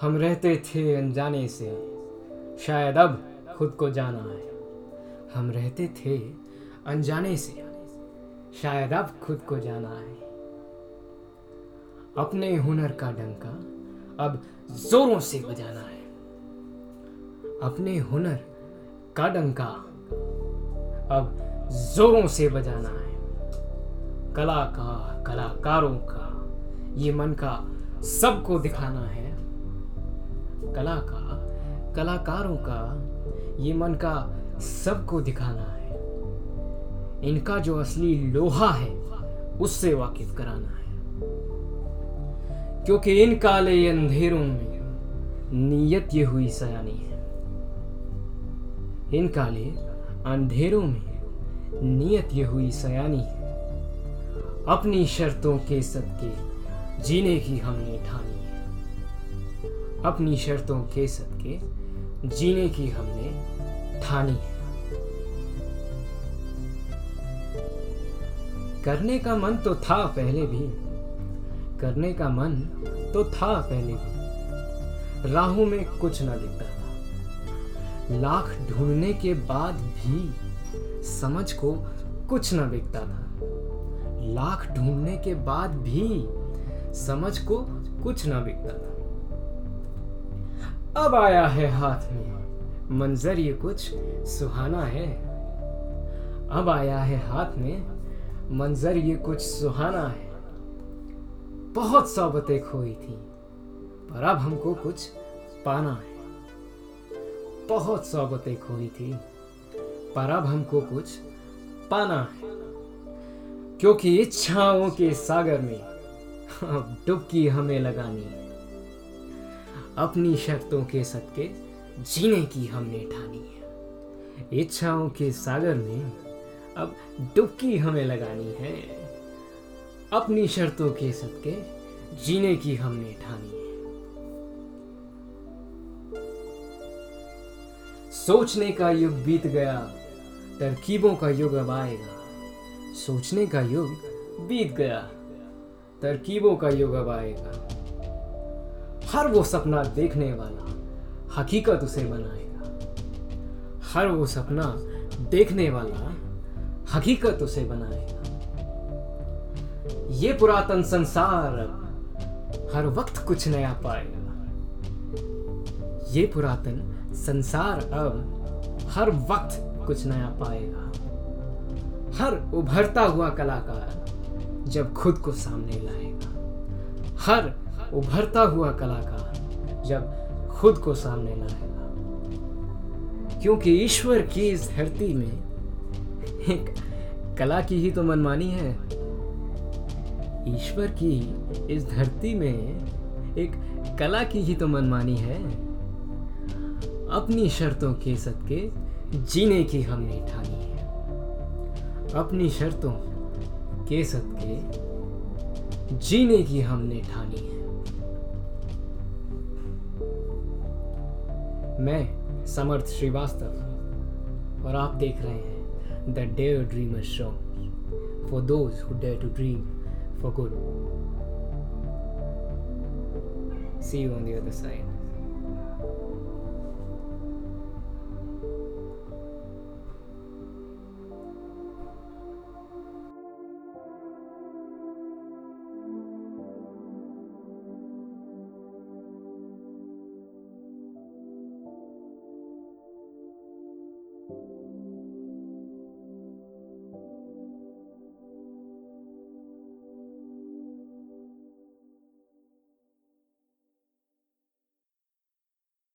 हम रहते थे अनजाने से, शायद अब खुद को जाना है। हम रहते थे अनजाने से, शायद अब खुद को जाना है। अपने हुनर का डंका अब जोरों से बजाना है। अपने हुनर का डंका अब जोरों से बजाना है। कला का, कलाकारों का, ये मन का सबको दिखाना है। कला का कलाकारों का ये मन का सबको दिखाना है। इनका जो असली लोहा है, उससे वाकिफ कराना है। क्योंकि इन काले अंधेरों में नीयत ये हुई सयानी है। इन काले अंधेरों में नीयत ये हुई सयानी है। अपनी शर्तों के सदके जीने की हमने ठानी अपनी शर्तों के सदके जीने की हमने ठानी है। करने का मन तो था पहले भी, करने का मन तो था पहले भी। राहों में कुछ ना दिखता था। लाख ढूँढने के बाद भी समझ को कुछ ना दिखता था। लाख ढूँढने के बाद भी समझ को कुछ ना बिकता था। अब आया है हाथ में मंजर ये कुछ सुहाना है। अब आया है हाथ में, मंजर ये कुछ सुहाना है। बहुत सोबतें खोई थी, पर अब हमको कुछ पाना है। बहुत सोबतें खोई थी, पर अब हमको कुछ पाना है। क्योंकि इच्छाओं के सागर में डुबकी हमें लगानी है। अपनी शर्तों के सदके जीने की हमने ठानी है। इच्छाओं के सागर में अब डुबकी हमें लगानी है। अपनी शर्तों के सदके जीने की हमने ठानी है। सोचने का युग बीत गया, तरकीबों का युग अब आएगा। सोचने का युग बीत गया, तरकीबों का युग अब आएगा। हर वो सपना देखने वाला हकीकत उसे बनाएगा। हर वो सपना देखने वाला हकीकत उसे बनाएगा। ये पुरातन संसार हर वक्त कुछ नया पाएगा। ये पुरातन संसार अब हर वक्त कुछ नया पाएगा। हर उभरता हुआ कलाकार जब खुद को सामने लाएगा। हर उभरता हुआ कलाकार जब खुद को सामने लाएगा। क्योंकि ईश्वर की इस धरती में एक कला की ही तो मनमानी है। ईश्वर की इस धरती में एक कला की ही तो मनमानी है। अपनी शर्तों के सदके जीने की हमने ठानी है। अपनी शर्तों के सदके जीने की हमने ठानी है। मैं, समर्थ श्रीवास्तव, और आप देख रहे हैं the dare dreamer show for those who dare to dream for good see you on the other side